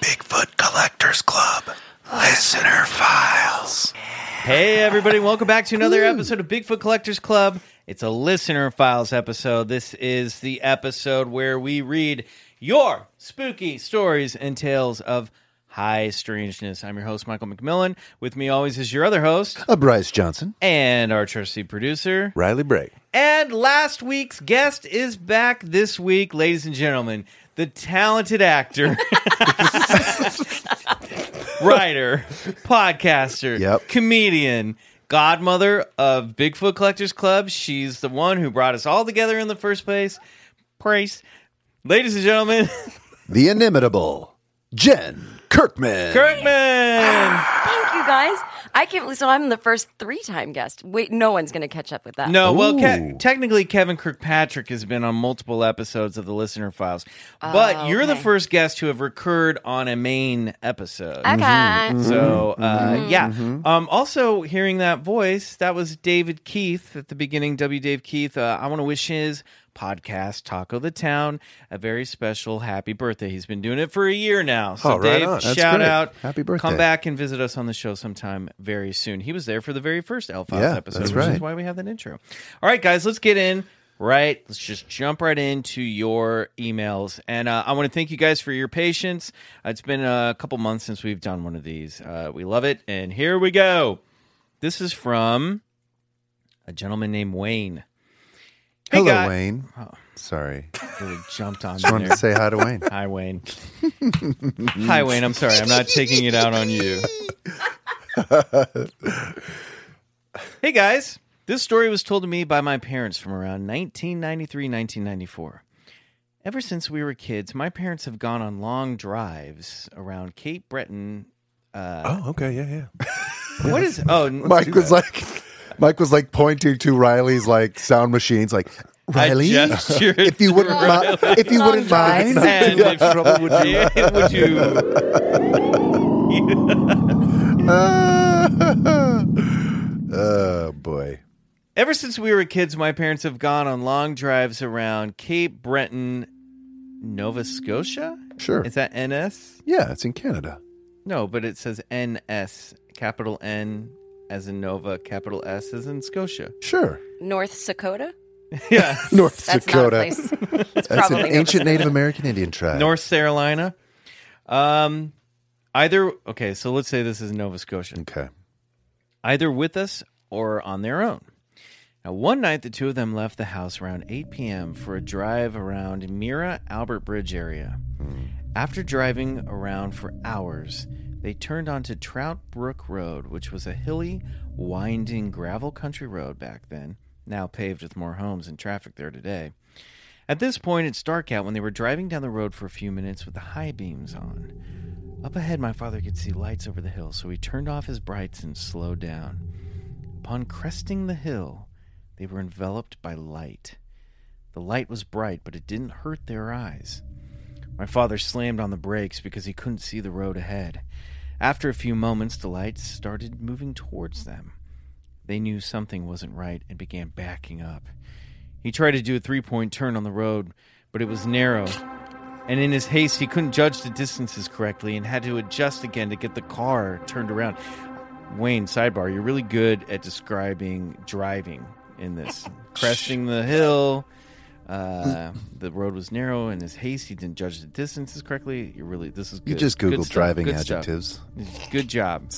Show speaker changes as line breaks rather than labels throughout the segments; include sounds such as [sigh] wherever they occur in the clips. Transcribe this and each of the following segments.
Bigfoot Collectors Club. Listener Files.
Hey, everybody, welcome back to another episode of Bigfoot Collectors Club. It's a listener files episode. This is the episode where we read your spooky stories and tales of high strangeness. I'm your host, Michael McMillan. With me always is your other host
Uh, Bryce Johnson.
and our trusty producer.
Riley Bray.
And last week's guest is back this week, ladies and gentlemen. The talented actor, [laughs] writer, podcaster,
Yep.
comedian, godmother of Bigfoot Collectors Club. She's the one who brought us all together in the first place. Praise. Ladies and gentlemen,
The inimitable Jen Kirkman.
Kirkman. [sighs]
Thank you guys. I can't believe so. I'm the first three time guest. Wait, no one's going to catch up with that.
No, well, Ke- technically, Kevin Kirkpatrick has been on multiple episodes of the Listener Files, but
Oh,
you're the first guest to have recurred on a main episode.
Okay.
So, uh,
Mm-hmm.
yeah. Um, also, hearing that voice, that was David Keith at the beginning. W. Dave Keith. Uh, I want to wish his podcast, Taco the Town, a very special happy birthday. He's been doing it for a year now. So,
Oh, right
Dave,
on.
Shout
great.
out.
Happy birthday.
Come back and visit us on the show sometime very soon. He was there for the very first L Files
Yeah,
episode,
that's
which is why we have that intro. All right, guys, let's get in. Right, let's just jump right into your emails, and uh, I want to thank you guys for your patience. Uh, it's been a couple months since we've done one of these. Uh, we love it, and here we go. This is from a gentleman named Wayne. Hey,
Hello,
guy-
Wayne.
Oh.
Sorry.
Really jumped on
Just wanted
there.
to say hi to Wayne.
Hi, Wayne. Hi, Wayne. I'm sorry. I'm not taking it out on you. [laughs] hey, guys. This story was told to me by my parents from around 1993, 1994. Ever since we were kids, my parents have gone on long drives around Cape Breton.
Uh, oh, okay. Yeah, yeah.
What is? Oh,
Mike was like, Mike was like pointing to Riley's like sound machines, like
I
Riley,
gestured
if you wouldn't, mi- if you wouldn't mind,
and if, would [laughs] you? [laughs]
oh boy,
Ever since we were kids, my parents have gone on long drives around Cape Breton, Nova Scotia.
sure,
Is that NS?
yeah, it's in Canada.
No, but it says NS, capital N as in Nova, capital S as in Scotia.
Sure,
North Dakota? [laughs]
Yeah. [laughs]
North
That's
Dakota.
not a place. It's [laughs]
That's an
probably Nova
ancient Native American Indian tribe.
North Carolina. Um, either, okay, so let's say this is Nova Scotia.
Okay.
either with us or on their own. Now, one night, the two of them left the house around 8 p.m. for a drive around Mira Albert Bridge area. After driving around for hours, they turned onto Trout Brook Road, which was a hilly, winding gravel country road back then, now paved with more homes and traffic there today. At this point, it's dark out when they were driving down the road for a few minutes with the high beams on. Up ahead, my father could see lights over the hill, so he turned off his brights and slowed down. Upon cresting the hill, they were enveloped by light. The light was bright, but it didn't hurt their eyes. My father slammed on the brakes because he couldn't see the road ahead. After a few moments, the lights started moving towards them. They knew something wasn't right and began backing up. He tried to do a three point turn on the road, but it was narrow, and in his haste, he couldn't judge the distances correctly and had to adjust again to get the car turned around. Wayne, sidebar, you're really good at describing driving in this. [laughs] Cresting the hill, uh, the road was narrow, and his haste, he didn't judge the distances correctly. You're really, this is good.
You just
Good
Google
stuff.
driving
Good stuff.
adjectives.
Good job.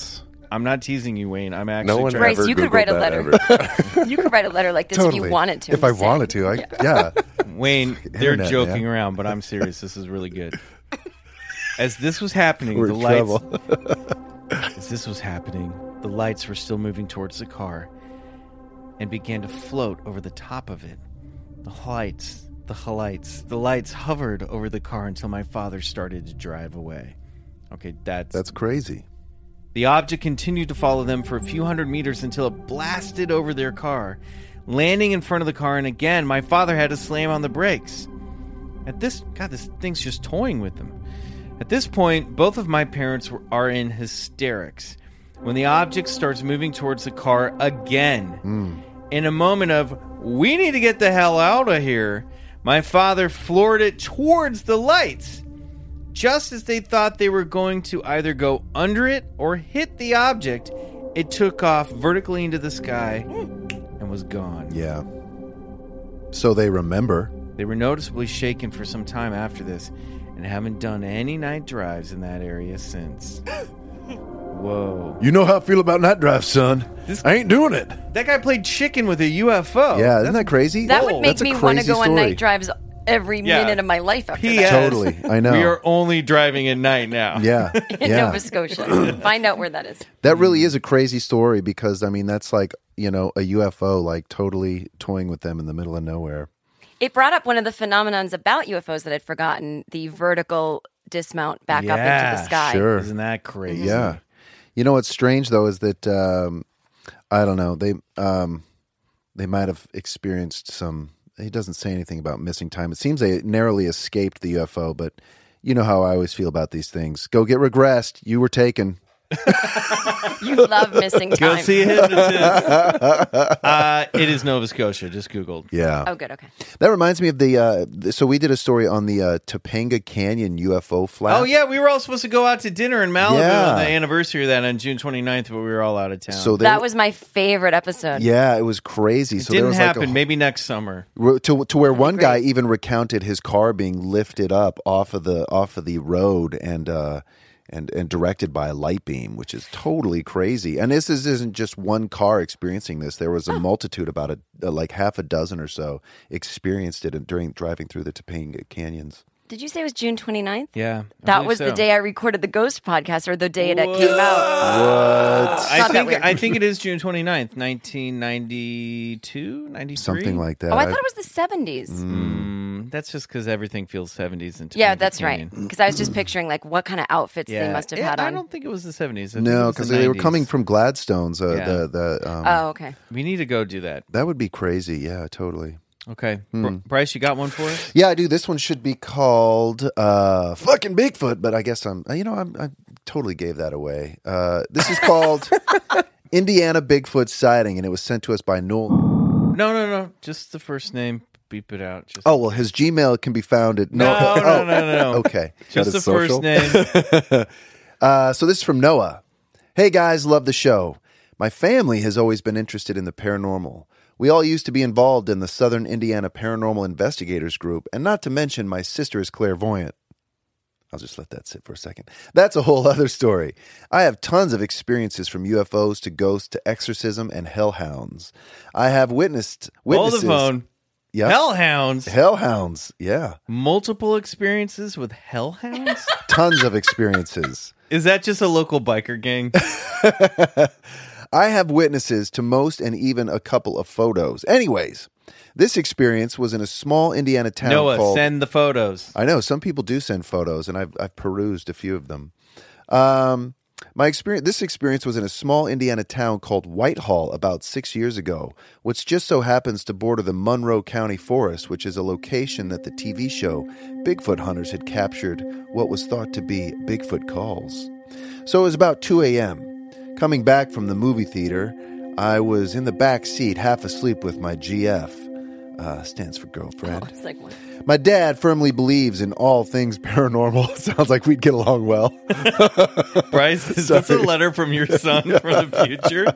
I'm not teasing you, Wayne. I'm actually
No one
trying
Bryce,
ever
you could write a letter. [laughs] you could write a letter like this if you wanted to.
If
I'm
wanted to, I yeah. [laughs]
Wayne, they're
Internet,
joking
man.
around, but I'm serious. This is really good. As this was happening,
We're
the lights. [laughs] as this was happening, the lights were still moving towards the car and began to float over the top of it. The lights, the lights, the lights hovered over the car until my father started to drive away. Okay, that's
That's crazy.
the object continued to follow them for a few hundred meters until it blasted over their car, landing in front of the car, and again, my father had to slam on the brakes. At this, God, this thing's just toying with them. At this point, both of my parents were, are in hysterics when the object starts moving towards the car again. Hmm. In a moment of, we need to get the hell out of here, my father floored it towards the lights just as they thought they were going to either go under it or hit the object, it took off vertically into the sky and was gone.
Yeah. So they remember.
They were noticeably shaken for some time after this and haven't done any night drives in that area since. [laughs] Whoa.
You know how I feel about night drive, son.
This-
I ain't doing it.
That guy played chicken with a UFO.
yeah, isn't that crazy?
That would make
That's a
me want to
crazy
go on
story.
night drives every
Yeah.
minute of my life after
P.S.
that.
Totally. I know. [laughs]
We are only driving at night now.
Yeah.
In [laughs]
yeah.
Nova Scotia. [clears throat] Find out where that is.
That really is a crazy story because I mean that's like, you know, a UFO like totally toying with them in the middle of nowhere.
It brought up one of the phenomenons about UFOs that I'd forgotten the vertical dismount back up into
Yeah,
the sky.
sure.
Isn't that crazy?
Yeah. You know what's strange though is that um I don't know, they um they might have experienced some he doesn't say anything about missing time. It seems they narrowly escaped the UFO, but you know how I always feel about these things. Go get regressed. You were taken. [laughs]
You love missing time.
Go
time.
see a hypnotist. [laughs] uh, it is Nova Scotia. Just Googled.
Yeah.
Oh, good. Okay.
That reminds me of the. Uh, th- so we did a story on the uh, Topanga Canyon UFO flap.
Oh yeah, we were all supposed to go out to dinner in Malibu
Yeah.
on the anniversary of that on June 29th, but we were all out of town.
So there,
That was my favorite episode.
yeah, it was crazy.
it
so there
didn't
was
happen.
Like a,
Maybe next summer.
wh- to to where one
great.
guy even recounted his car being lifted up off of the off of the road and uh, and and directed by a light beam, which is totally crazy. And this is, isn't just one car experiencing this. There was a multitude, about a like half a dozen or so, experienced it during driving through the Topanga canyons.
Did you say it was June 29th?
Yeah, I
That
believe
was the day I recorded the Ghost podcast or the day it came out.
What?
I think. I think it is June 29th, 1992, 93?
Something like that.
Oh, I thought it was the 70s.
Mm, that's just because everything feels 70s and
Yeah,
Topanga
that's right. Because I was just picturing like what kind of outfits
Yeah,
they must have
Yeah,
had
I don't think it was the 70s. I
No, because
the
they were coming from Gladstones. Uh,
Yeah.
The the um,
Oh, okay.
We need to go do that.
that would be crazy. Yeah, totally.
Okay,
Hmm.
Bryce, you got one for us?
Yeah, I do. This one should be called uh, "Fucking Bigfoot," but I guess I'm. You know, I'm, I totally gave that away. Uh, this is called [laughs] Indiana Bigfoot sighting, and it was sent to us by Noel.
No, no, no. Just the first name. Beep it out. Just
Oh well, his Gmail can be found at
no, no,
oh,
no, no, no.
Okay,
Just the
social?
first name. [laughs]
Uh, so this is from Noah. Hey guys, love the show. My family has always been interested in the paranormal. We all used to be involved in the Southern Indiana Paranormal Investigators group, and not to mention my sister is clairvoyant. I'll just let that sit for a second. That's a whole other story. I have tons of experiences from UFOs to ghosts to exorcism and hellhounds. I have witnessed
Hold the phone.
Yeah.
Hellhounds.
Hellhounds. Yeah.
Multiple experiences with hellhounds? [laughs]
Tons of experiences.
Is that just a local biker gang? [laughs]
I have witnesses to most and even a couple of photos. Anyways, this experience was in a small Indiana town
Noah,
called.
send the photos.
I know some people do send photos, and I've I've perused a few of them. Um, my experience. This experience was in a small Indiana town called Whitehall about six years ago, which just so happens to border the Monroe County Forest, which is a location that the TV show Bigfoot Hunters had captured what was thought to be Bigfoot calls. So it was about 2 a.m. Coming back from the movie theater, I was in the back seat, half asleep with my GF. Uh, stands for girlfriend.
It's like what?
My dad firmly believes in all things paranormal. [laughs] Sounds like we'd get along well. [laughs]
Bryce, is this a letter from your son [laughs] from the future?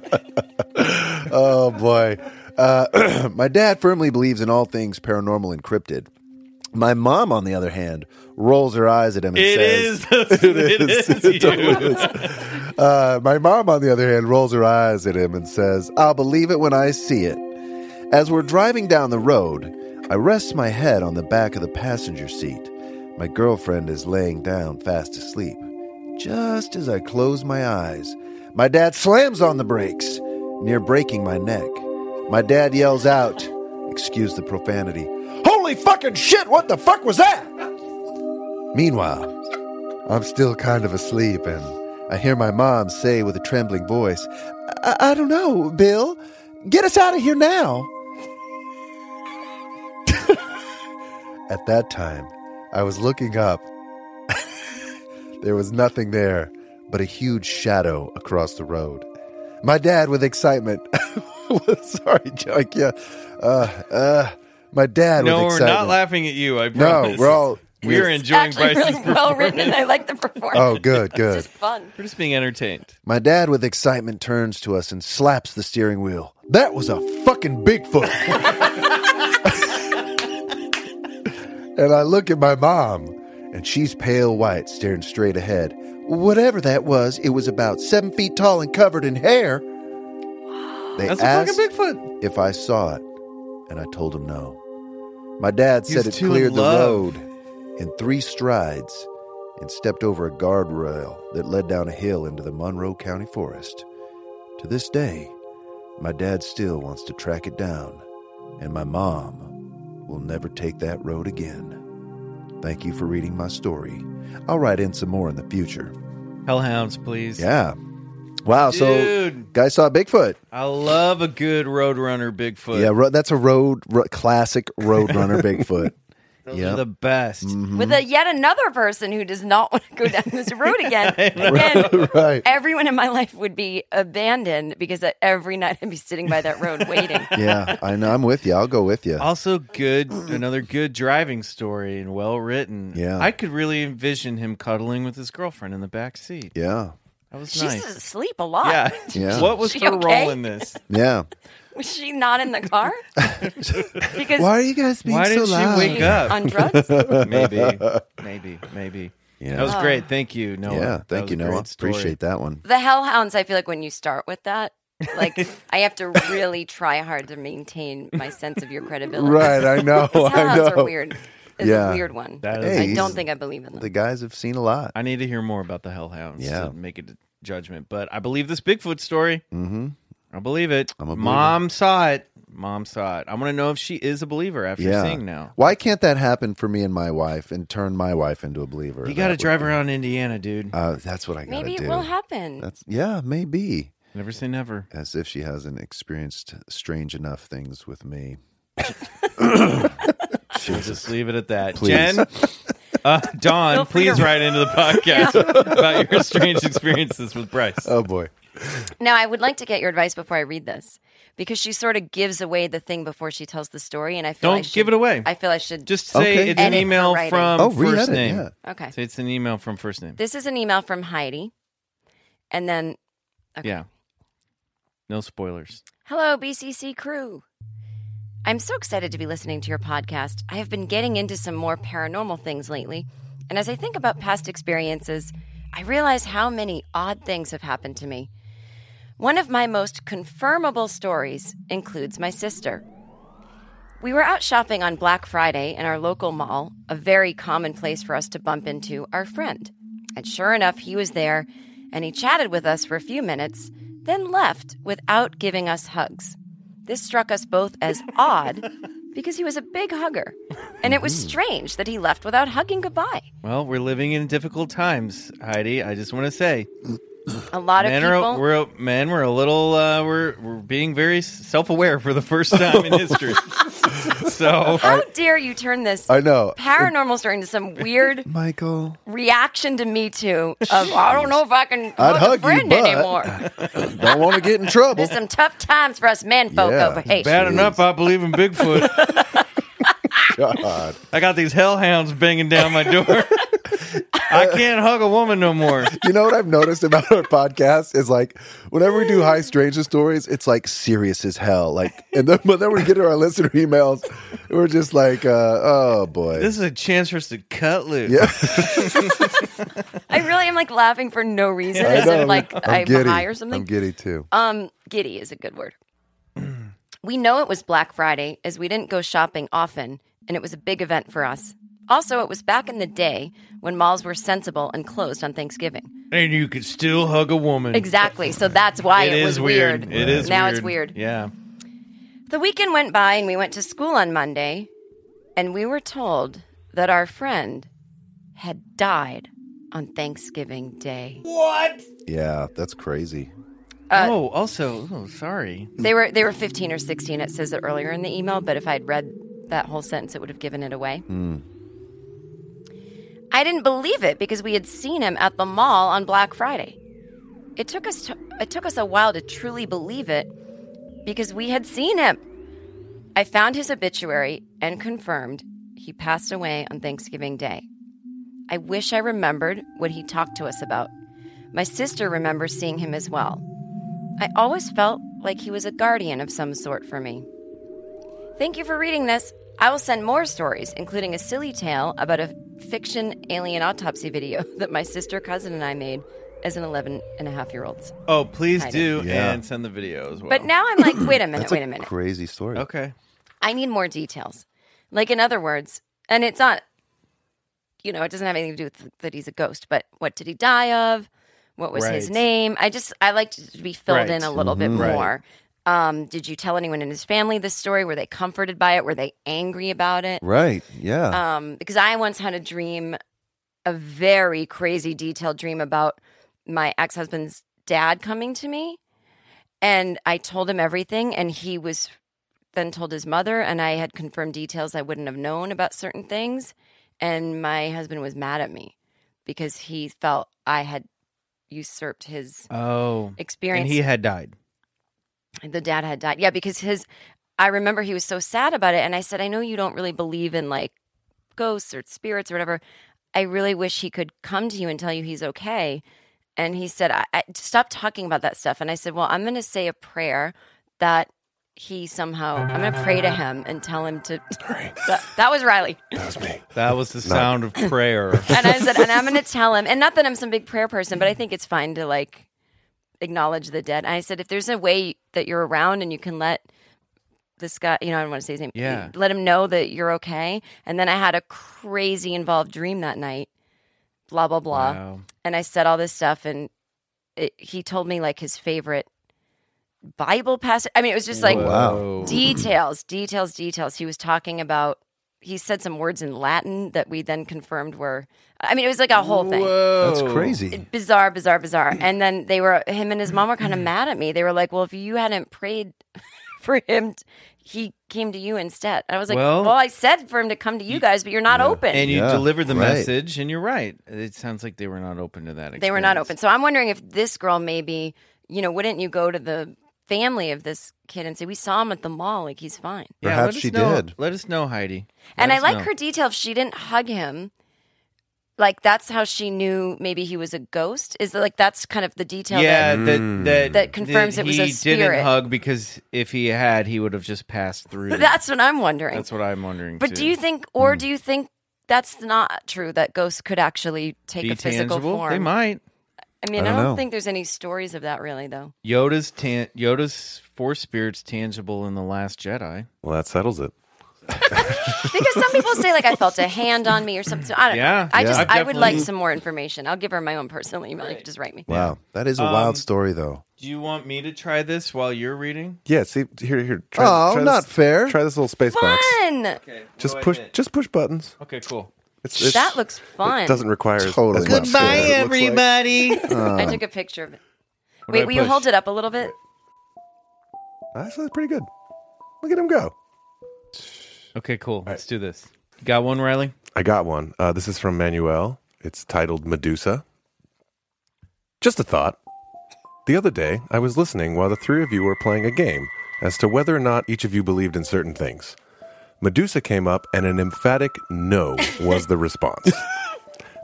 oh boy. Uh, [clears throat] my dad firmly believes in all things paranormal and cryptid. My mom, on the other hand, rolls her eyes at him and
It
says,
is. [laughs] It is. [laughs]
It
you. [laughs]
totally is. Uh, my mom, on the other hand, rolls her eyes at him and says, I'll believe it when I see it. As we're driving down the road, I rest my head on the back of the passenger seat. My girlfriend is laying down fast asleep. Just as I close my eyes, My dad slams on the brakes, near breaking my neck. My dad yells out, excuse the profanity, Holy fucking shit, what the fuck was that? Meanwhile, I'm still kind of asleep, and I hear my mom say with a trembling voice, I, I don't know, Bill. Get us out of here now. [laughs] At that time, I was looking up. [laughs] there was nothing there but a huge shadow across the road. My dad, with excitement, [laughs] sorry, Chuck. Yeah, uh, uh, my dad.
no,
with
we're not laughing at you. I
No,
promise.
we're all.
we are enjoying
Actually,
Bryce's
really well written, and. I like the performance.
Oh, good, good.
It's
good.
just fun.
We're just being entertained.
My dad, with excitement, turns to us and slaps the steering wheel. That was a fucking Bigfoot. [laughs] and I look at my mom, and she's pale white, staring straight ahead. Whatever that was, it was about seven feet tall and covered in hair. They
That's a fucking Bigfoot.
if I saw it, and I told him no. My dad said it cleared the road in three strides and stepped over a guardrail that led down a hill into the Monroe County forest. To this day, my dad still wants to track it down, and my mom will never take that road again. Thank you for reading my story. I'll write in some more in the future.
Hellhounds, please.
Yeah. Wow.
Dude.
So, guys saw Bigfoot.
I love a good Roadrunner Bigfoot.
Yeah, ro- that's a road ro- classic Roadrunner Bigfoot. [laughs]
Those
Yep.
are the best.
Mm-hmm.
With a yet another person who does not want to go down this [laughs] road again. [laughs] and
right.
everyone in my life would be abandoned because every night I'd be sitting by that road waiting.
Yeah, I know. I'm with you. I'll go with you.
Also, good, another good driving story and well written.
Yeah.
I could really envision him cuddling with his girlfriend in the back seat.
Yeah,
That was
She's
nice.
asleep a lot.
Yeah. [laughs]
Yeah.
What was
She
her
okay?
role in this?
yeah. [laughs]
Was she not in the car? [laughs] because
Why are you guys being
Why
so
didn't she
loud?
wake up?
on drugs?
maybe, maybe, maybe.
Yeah.
That was great. Uh. Thank you, Noah.
yeah,
That
thank
was
you,
a great
Noah.
story.
Appreciate that one.
the hellhounds, I feel like when you start with that, like I have to really try hard to maintain my sense of your credibility.
Right, I know.
Because
I
hellhounds
know.
are weird. It's
Yeah.
a weird one.
That is-
Hey,
I
he's-
don't think I believe in them.
The guys have seen a lot.
I need to hear more about the Hellhounds
Yeah.
to make a d- judgment. But I believe this Bigfoot story.
Mm-hmm.
I believe it.
I'm a believer.
Mom saw it. Mom saw it. I want to know if she is a believer after
Yeah.
seeing now.
Why can't that happen for me and my wife and turn my wife into a believer?
You got to
That
drive
be-
around Indiana, dude.
Uh, that's what I got to
Maybe
do.
it will happen.
That's yeah, maybe.
Never say never.
As if she hasn't experienced strange enough things with me. [laughs] [laughs]
We'll just leave it at that.
Please.
Jen, uh, Dawn, please write into the podcast [laughs] about your strange experiences with Bryce.
Oh boy.
Now, I would like to get your advice before I read this because she sort of gives away the thing before she tells the story, and I feel I
Don't
should-
give it away.
I feel I should
Just say
Okay.
it's an
Edit her
email
writing.
from
Oh, read
first
it,
name.
yeah.
Okay.
Say it's an email from first name.
This is an email from Heidi, and then okay.
Yeah. No spoilers.
Hello, BCC crew. I'm so excited to be listening to your podcast. I have been getting into some more paranormal things lately, and as I think about past experiences, I realize how many odd things have happened to me. One of my most confirmable stories includes my sister. We were out shopping on Black Friday in our local mall, a very common place for us to bump into our friend. And sure enough, he was there, and he chatted with us for a few minutes, then left without giving us hugs. This struck us both as [laughs] odd because he was a big hugger, and it was mm-hmm. strange that he left without hugging goodbye.
Well, we're living in difficult times, Heidi. I just want to say,
A lot of
men
people.
are we're men. We're a little uh, we're we're being very self-aware for the first time in history. [laughs] so
How dare you turn this
I know.
paranormal story into some weird
Michael.
reaction to Me Too of I don't know if I can
I'd
hug
hug
a
you,
friend
but-
anymore. [laughs]
Don't want to get in trouble.
There's some tough times for us men folk
Yeah.
over here.
bad enough, I believe in Bigfoot. [laughs]
God.
I got these hellhounds banging down my door. I can't hug a woman no more.
You know what I've noticed about our podcast is like whenever we do high stranger stories, it's like serious as hell. Like, and then but then we get to our listener emails, we're just like, uh, oh boy,
This is a chance for us to cut loose.
yeah,
I really am like laughing for no reason,
I
as
know.
if like
I'm
I'm,
giddy.
high or something.
I'm giddy too.
Um, giddy is a good word. we know it was Black Friday as we didn't go shopping often, and it was a big event for us. Also, it was back in the day when malls were sensible and closed on Thanksgiving.
And you could still hug a woman.
Exactly. So that's why it,
It
was
is weird. It is
now
weird.
it's weird.
Yeah.
The weekend went by and we went to school on Monday, and we were told that our friend had died on Thanksgiving Day. What?
Yeah, that's crazy.
Uh,
oh, also, oh, sorry.
They were they were 15 or 16. It says it earlier in the email, but if I'd read that whole sentence, it would have given it away. Hmm. I didn't believe it because we had seen him at the mall on Black Friday. It took us to, it took us a while to truly believe it because we had seen him. I found his obituary and confirmed he passed away on Thanksgiving Day. I wish I remembered what he talked to us about. My sister remembers seeing him as well. I always felt like he was a guardian of some sort for me. Thank you for reading this. I will send more stories, including a silly tale about a fiction alien autopsy video [laughs] that my sister, cousin, and I made as an 11 and a half year olds.
Oh, please
I
do
Yeah.
and send the video as well.
But now I'm like, wait a [clears throat] minute,
That's
wait
a
a minute.
crazy story.
okay.
I need more details. Like, in other words, and it's not, you know, it doesn't have anything to do with that he's a ghost, but what did he die of? What was his name? I just, I like to be filled
Right.
in a little bit mm-hmm.
Right.
More. Um, did you tell anyone in his family this story? Were they comforted by it? Were they angry about it?
Right. Yeah.
Um, because I once had a dream, a very crazy, detailed dream about my ex husband's dad coming to me. And I told him everything, and he was then told his mother, and I had confirmed details I wouldn't have known about certain things. And my husband was mad at me because he felt I had usurped his
Oh.
experience
And he had died.
The dad had died. Yeah, because his I remember he was so sad about it and I said, "I know you don't really believe in like ghosts or spirits or whatever. I really wish he could come to you and tell you he's okay." And he said, I, I stop talking about that stuff. And I said, "Well, I'm going to say a prayer that he somehow I'm going to pray to him and tell him to [laughs] that, that was Riley.
That was me. That was the sound of prayer.
And I said, and I'm going to tell him, and not that I'm some big prayer person, but I think it's fine to like acknowledge the dead. And I said, if there's a way that you're around and you can let this guy, you know, I don't want to say his name,
Yeah.
let him know that you're okay. And then I had a crazy involved dream that night, blah, blah, blah.
Wow.
And I said all this stuff, and it, he told me like his favorite Bible passage. I mean, it was just like
Whoa.
details, details, details. He was talking about. He said some words in Latin that we then confirmed were. I mean, it was like a whole thing.
Whoa.
That's crazy.
Bizarre, bizarre, bizarre. And then they were him and his mom were kind of mm. mad at me. They were like, "Well, if you hadn't prayed [laughs] for him, t- he came to you instead." And I was like,
Well-
"Well, I said for him to come to you guys, but you're not open."
And you
Yeah,
delivered the
right.
message, and you're right. It sounds like they were not open to that.
they were not open. So I'm wondering if this girl maybe, you know, wouldn't you go to the family of this kid and say, "We saw him at the mall, like he's fine."
Yeah,
Perhaps
let us
she
know-
did.
Let us know, Heidi.
And I like
know.
her detail. If she didn't hug him, like that's how she knew maybe he was a ghost. Is that, like that's kind of the detail.
Yeah,
that,
that, that
That confirms it was a
he
spirit.
didn't hug because if he had, he would have just passed through. [laughs]
that's what I'm wondering.
That's what I'm wondering.
but
too.
do you think, or mm. do you think that's not true? That ghosts could actually take
be
a physical
tangible?
form.
They might.
I mean,
I
I
don't
don't, think there's any stories of that really, though.
Yoda's tan- Yoda's force spirits tangible in the Last Jedi.
Well, that settles it. [laughs]
Because some people say like I felt a hand on me or something. I don't
Yeah,
know. I
yeah.
just
I've
I would like some more information. I'll give her my own personal email. You can just write me.
Wow. That is a
Um,
wild story, though.
Do you want me to try this while you're reading?
Yeah. See here, here. Try,
Oh,
try
not
this,
fair.
Try this little space box.
Fun.
Okay.
Just push. Just push buttons.
Okay, cool.
It's, it's,
That looks fun.
It doesn't require as-
Totally
as much
not
skill
fair.
as it looks like.
everybody.
I took a picture of it.
What do I
Wait, will you hold it up a little bit?
Actually, that's pretty good. Look at him go.
Okay, cool. Let's do this. You got one, Riley?
I got one. Uh, this is from Manuel. It's titled Medusa. Just a thought. The other day, I was listening while the three of you were playing a game as to whether or not each of you believed in certain things. Medusa came up, and an emphatic no was the response. [laughs]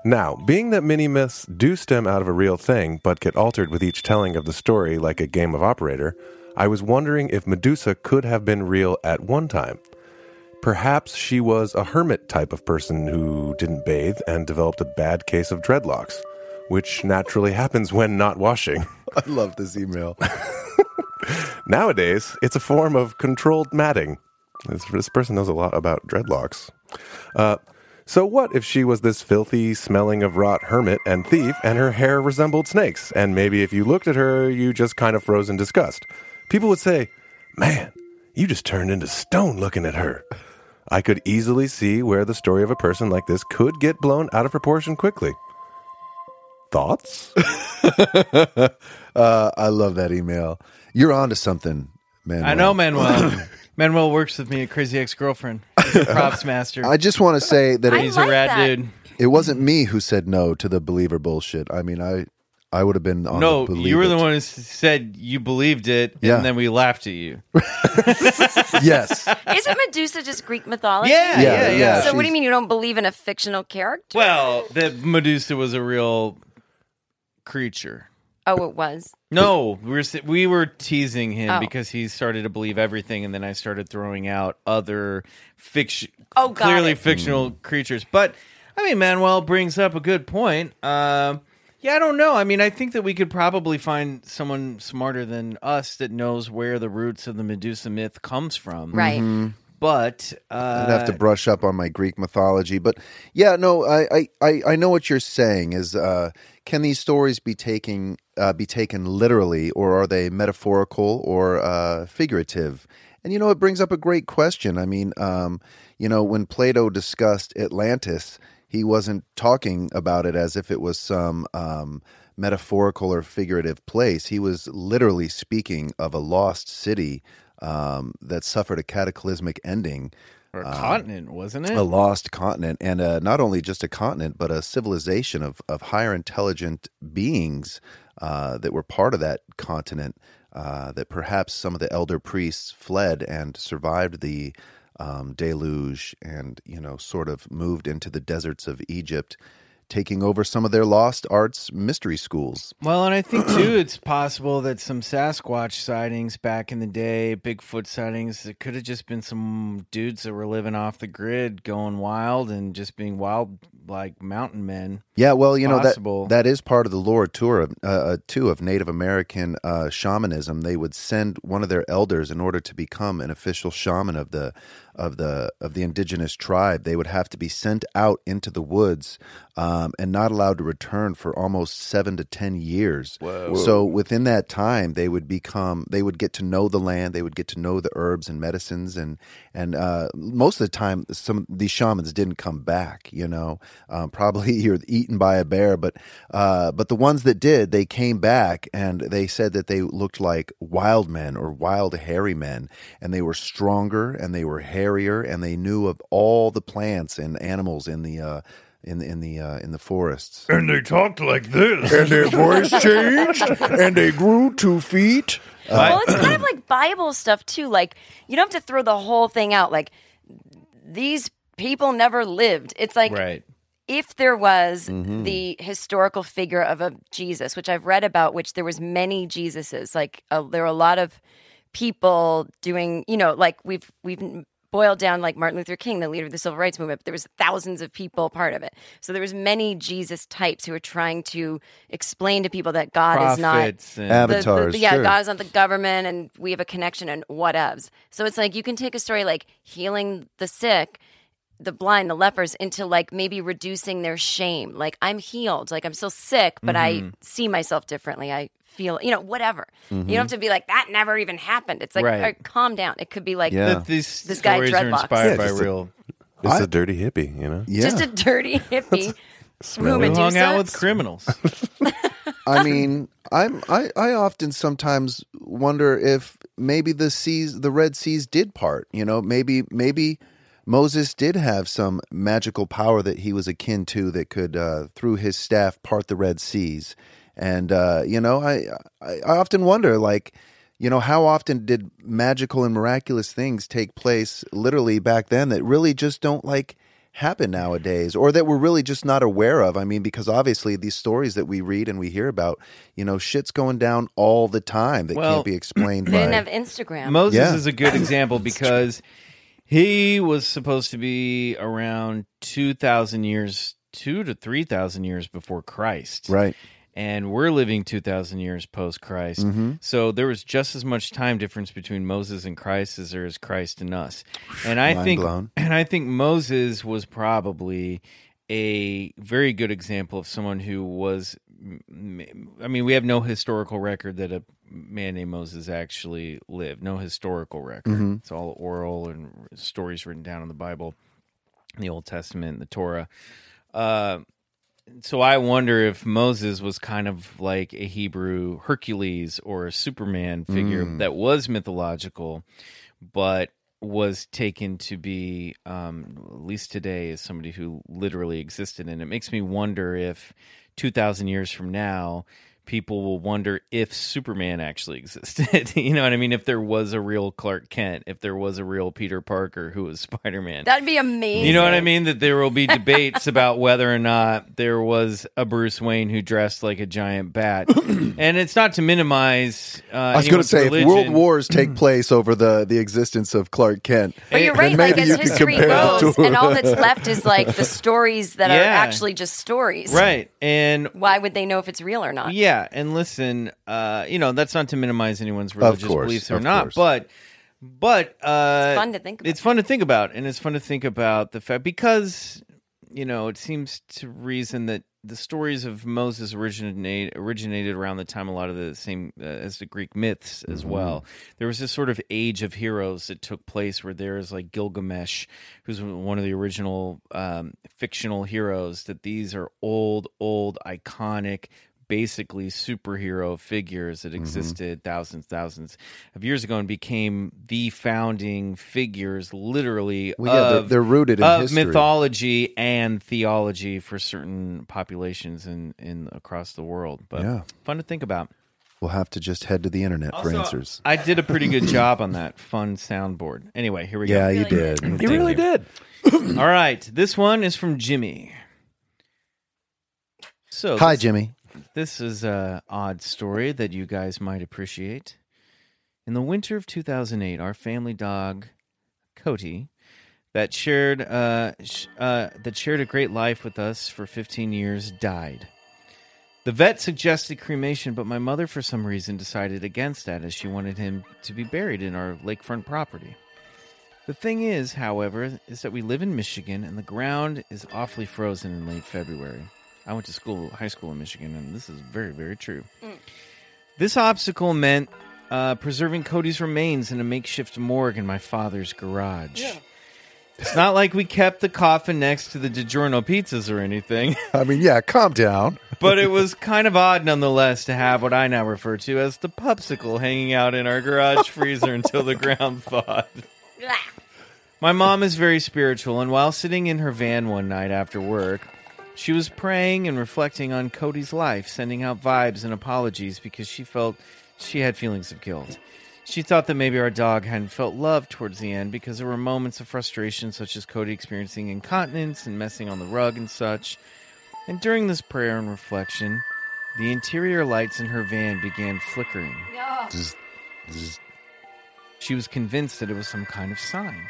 Now, being that many myths do stem out of a real thing, but get altered with each telling of the story like a game of operator, I was wondering if Medusa could have been real at one time. Perhaps she was a hermit type of person who didn't bathe and developed a bad case of dreadlocks, which naturally happens when not washing. [laughs]
I love this email. [laughs]
Nowadays, it's a form of controlled matting. This, this person knows a lot about dreadlocks. Uh, So what if she was this filthy, smelling of rot hermit and thief, and her hair resembled snakes? And maybe if you looked at her, you just kind of froze in disgust. People would say, Man, you just turned into stone looking at her. I could easily see where the story of a person like this could get blown out of proportion quickly. Thoughts? [laughs]
Uh, I love that email. You're onto something, man.
I know Manuel. [clears throat] Manuel works with me at Crazy Ex Girlfriend. [laughs] Props master.
I just want to say that
I
it,
He's
like
a rad
that.
dude.
it wasn't me who said no to the believer bullshit. I mean, I I would have been on
No,
the believe
you were the
it.
one who s- said you believed it,
Yeah.
and then we laughed at you. [laughs]
Yes.
Isn't Medusa just Greek mythology?
Yeah,
Yeah,
yeah, yeah.
yeah.
So what do
she's-
you mean you don't believe in a fictional character?
Well, that Medusa was a real creature.
Oh, it was.
No, we were we were teasing him
Oh.
because he started to believe everything, and then I started throwing out other fiction,
Oh, got
clearly
it.
fictional creatures. But I mean, Manuel brings up a good point. Um, yeah, I don't know. I mean, I think that we could probably find someone smarter than us that knows where the roots of the Medusa myth comes from.
Right.
But uh,
I'd have to brush up on my Greek mythology, but yeah, no, I I, I, I know what you're saying. Is uh, can these stories be taken uh, be taken literally, or are they metaphorical or uh, figurative? And you know, it brings up a great question. I mean, um, you know, when Plato discussed Atlantis, he wasn't talking about it as if it was some um, metaphorical or figurative place. He was literally speaking of a lost city um, that suffered a cataclysmic ending
or a continent, wasn't it?
a lost continent and uh, not only just a continent but a civilization of, of higher intelligent beings uh, that were part of that continent uh, that perhaps some of the elder priests fled and survived the um, deluge and you know sort of moved into the deserts of egypt taking over some of their lost arts mystery schools.
Well, and I think too, [clears throat] it's possible that some Sasquatch sightings back in the day, Bigfoot sightings, it could have just been some dudes that were living off the grid, going wild and just being wild like mountain men.
Yeah, well, you know that that is part of the lore tour of uh, uh, too of Native American uh, shamanism. They would send one of their elders in order to become an official shaman of the of the of the indigenous tribe. They would have to be sent out into the woods um, and not allowed to return for almost seven to ten years. So within that time, they would become they would get to know the land. They would get to know the herbs and medicines and and uh, most of the time, some of these shamans didn't come back. You know, um, [laughs] probably you're eaten by a bear, but uh, but the ones that did, they came back and they said that they looked like wild men or wild hairy men, and they were stronger and they were hairier and they knew of all the plants and animals in the. Uh, in the in the uh, in the forests,
And they talked like this. And their voice [laughs] changed. And they grew two feet.
well, it's kind of like Bible stuff too. Like you don't have to throw the whole thing out. Like these people never lived. It's like
Right.
if there was
Mm-hmm.
the historical figure of a Jesus, which I've read about, which there was many Jesuses. Like uh, there were a lot of people doing, you know, like we've we've boiled down like Martin Luther King, the leader of the civil rights movement. But there was thousands of people part of it. So there was many Jesus types who were trying to explain to people that God is not
Prophets and
Ab-
the- the-
Avatars,
yeah,
sure.
God is not the government, and we have a connection and whatevs. So it's like you can take a story like healing the sick, the blind, the lepers, into like maybe reducing their shame. Like I'm healed, like I'm still sick, but
Mm-hmm.
I see myself differently. I feel, you know, whatever. You don't have to be like that. Never even happened. It's like
Right.
all right, calm down. It could be like
Yeah.
that these
This guy
stories are
dreadlocks.
inspired
Yeah,
by
just a-
real.
It's
I-
a dirty hippie, you know?
yeah.
just a dirty [laughs] hippie who
Smelly.
Hung out with criminals? [laughs]
I mean, I'm I, I often sometimes wonder if maybe the seas the Red Seas did part. You know, maybe maybe Moses did have some magical power that he was akin to that could uh, through his staff part the Red Seas. And uh, you know, I, I I often wonder like you know how often did magical and miraculous things take place literally back then that really just don't like happen nowadays or that we're really just not aware of i mean because obviously these stories that we read and we hear about you know shit's going down all the time that
Well,
can't be [clears throat] explained
They
by
didn't have Instagram.
Moses
Yeah.
is a good example [laughs] because he was supposed to be around 2,000 years, two to 3,000 years before Christ.
right
and we're living 2,000 years post Christ.
Mm-hmm.
So there was just as much time difference between Moses and Christ as there is Christ and us. And I
Mind
think,
blown. [clears throat]
and I think Moses was probably a very good example of someone who was. I mean, we have no historical record that a man named Moses actually lived. No historical record.
Mm-hmm.
It's all oral and stories written down in the Bible, the Old Testament, the Torah. Uh, so I wonder if Moses was kind of like a Hebrew Hercules or a Superman figure that was mythological, but was taken to be, um, at least today, as somebody who literally existed. And it makes me wonder if 2,000 years from now, people will wonder if Superman actually [laughs] existed. [laughs] you know what I mean? If there was a real Clark Kent, if there was a real Peter Parker who was [laughs] Spider Man.
That'd be amazing.
You know what I mean? That there will be debates about whether or not there was a Bruce Wayne who dressed like a giant bat, [clears throat] and it's not to minimize. Uh,
I was going to say, if world wars take place over the the existence of Clark Kent,
But you're right. Like
maybe
as
you could
history
compare it
goes, and all that's left is like the stories that are actually just stories.
right? And
Why would they know if it's real or not?
yeah, and listen, uh, you know that's not to minimize anyone's religious
course,
beliefs or not,
course.
but but uh,
It's fun to think about.
It's fun to think about, and it's fun to think about the fact because you know it seems to reason that the stories of Moses originate originated around the time a lot of the same uh, as the Greek myths as well. There was this sort of age of heroes that took place where there is like Gilgamesh, who's one of the original um, fictional heroes. That these are old, old, iconic. Basically, superhero figures that mm-hmm. existed thousands, thousands of years ago, and became the founding figures, literally
Well, yeah, they're- they're rooted in
of
history.
mythology and theology for certain populations in, in across the world. But
Yeah.
fun to think about.
We'll have to just head to the internet for answers.
I did a pretty good job on that fun soundboard. Anyway, here we go.
Yeah, you did.
You really did.
All right, this one is from Jimmy. So
Hi, Jimmy.
This is a odd story that you guys might appreciate. In the winter of 2008, our family dog, Cody, that shared uh, sh- uh, that shared a great life with us for 15 years, died. The vet suggested cremation, but my mother, for some reason, decided against that as she wanted him to be buried in our lakefront property. The thing is, however, is that we live in Michigan and the ground is awfully frozen in late February. I went to school, high school in Michigan, and this is very, very true. This obstacle meant uh, preserving Cody's remains in a makeshift morgue in my father's garage. It's not like we kept the coffin next to the DiGiorno pizzas or anything, [laughs]
I mean, yeah, calm down. [laughs]
but it was kind of odd nonetheless to have what I now refer to as the popsicle hanging out in our garage freezer until the ground [laughs] thawed. My mom is very spiritual, and while sitting in her van one night after work, she was praying and reflecting on Cody's life, sending out vibes and apologies because she felt she had feelings of guilt. She thought that maybe our dog hadn't felt love towards the end because there were moments of frustration, such as Cody experiencing incontinence and messing on the rug and such. And during this prayer and reflection, the interior lights in her van began flickering.
Zzz, zzz.
She was convinced that it was some kind of sign.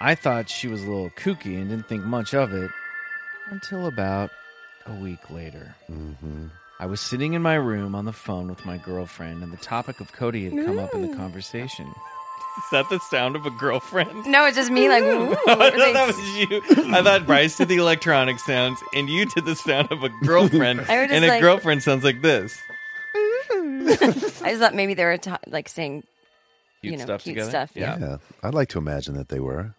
I thought she was a little kooky and didn't think much of it until about a week later. Mm-hmm. I was sitting in my room on the phone with my girlfriend, and the topic of Cody had come up in the mm. conversation. Is that the sound of a girlfriend?
No, it's just me. Like, ooh, [laughs]
I thought that was you. I thought Bryce did the electronic sounds, and you did the sound of a girlfriend. [laughs]
I was just
and a girlfriend sounds like this. [laughs]
I just thought maybe they were ta- like saying,
Cute
You know,
stuff
cute
together.
stuff, yeah.
Yeah, I'd like to imagine that they were.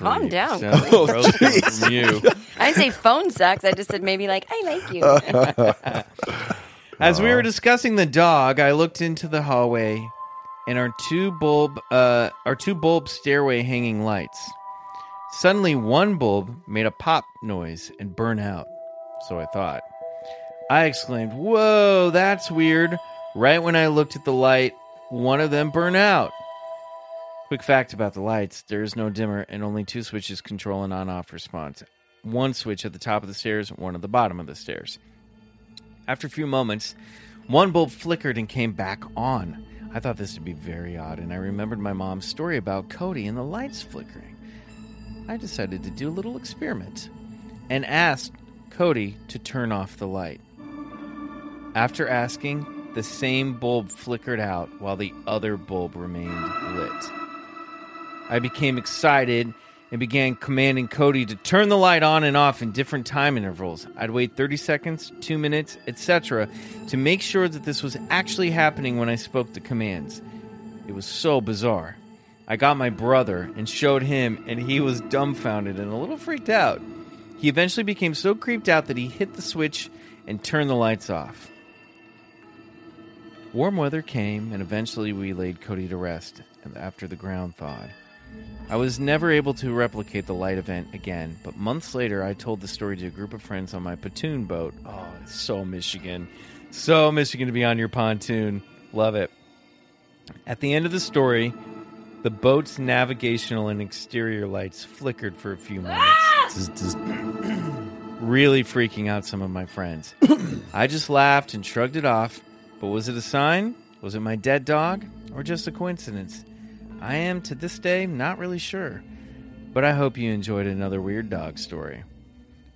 "Calm down."
Sounds [laughs]
Oh,
gross coming from you.
I didn't say phone sex. I just said maybe like I like you. [laughs]
As we were discussing the dog, I looked into the hallway and our two bulb uh our two bulb stairway hanging lights. Suddenly one bulb made a pop noise and burn out. So I thought. I exclaimed, "Whoa, that's weird." Right when I looked at the light, one of them burned out. Quick fact about the lights, there is no dimmer and only two switches control an on-off response. One switch at the top of the stairs, one at the bottom of the stairs. After a few moments, one bulb flickered and came back on. I thought this would be very odd, and I remembered my mom's story about Cody and the lights flickering. I decided to do a little experiment and asked Cody to turn off the light. After asking, the same bulb flickered out while the other bulb remained lit. I became excited and began commanding Cody to turn the light on and off in different time intervals. I'd wait 30 seconds, 2 minutes, etc. to make sure that this was actually happening when I spoke the commands. It was so bizarre. I got my brother and showed him, and he was dumbfounded and a little freaked out. He eventually became so creeped out that he hit the switch and turned the lights off. Warm weather came, and eventually we laid Cody to rest after the ground thawed. I was never able to replicate the light event again, but months later I told the story to a group of friends on my pontoon boat. Oh, it's so Michigan. So Michigan to be on your pontoon. Love it. At the end of the story, the boat's navigational and exterior lights flickered for a few moments, ah! [clears throat] really freaking out some of my friends. [coughs] I just laughed and shrugged it off, but was it a sign? Was it my dead dog? Or just a coincidence? I am to this day not really sure, but I hope you enjoyed another weird dog story.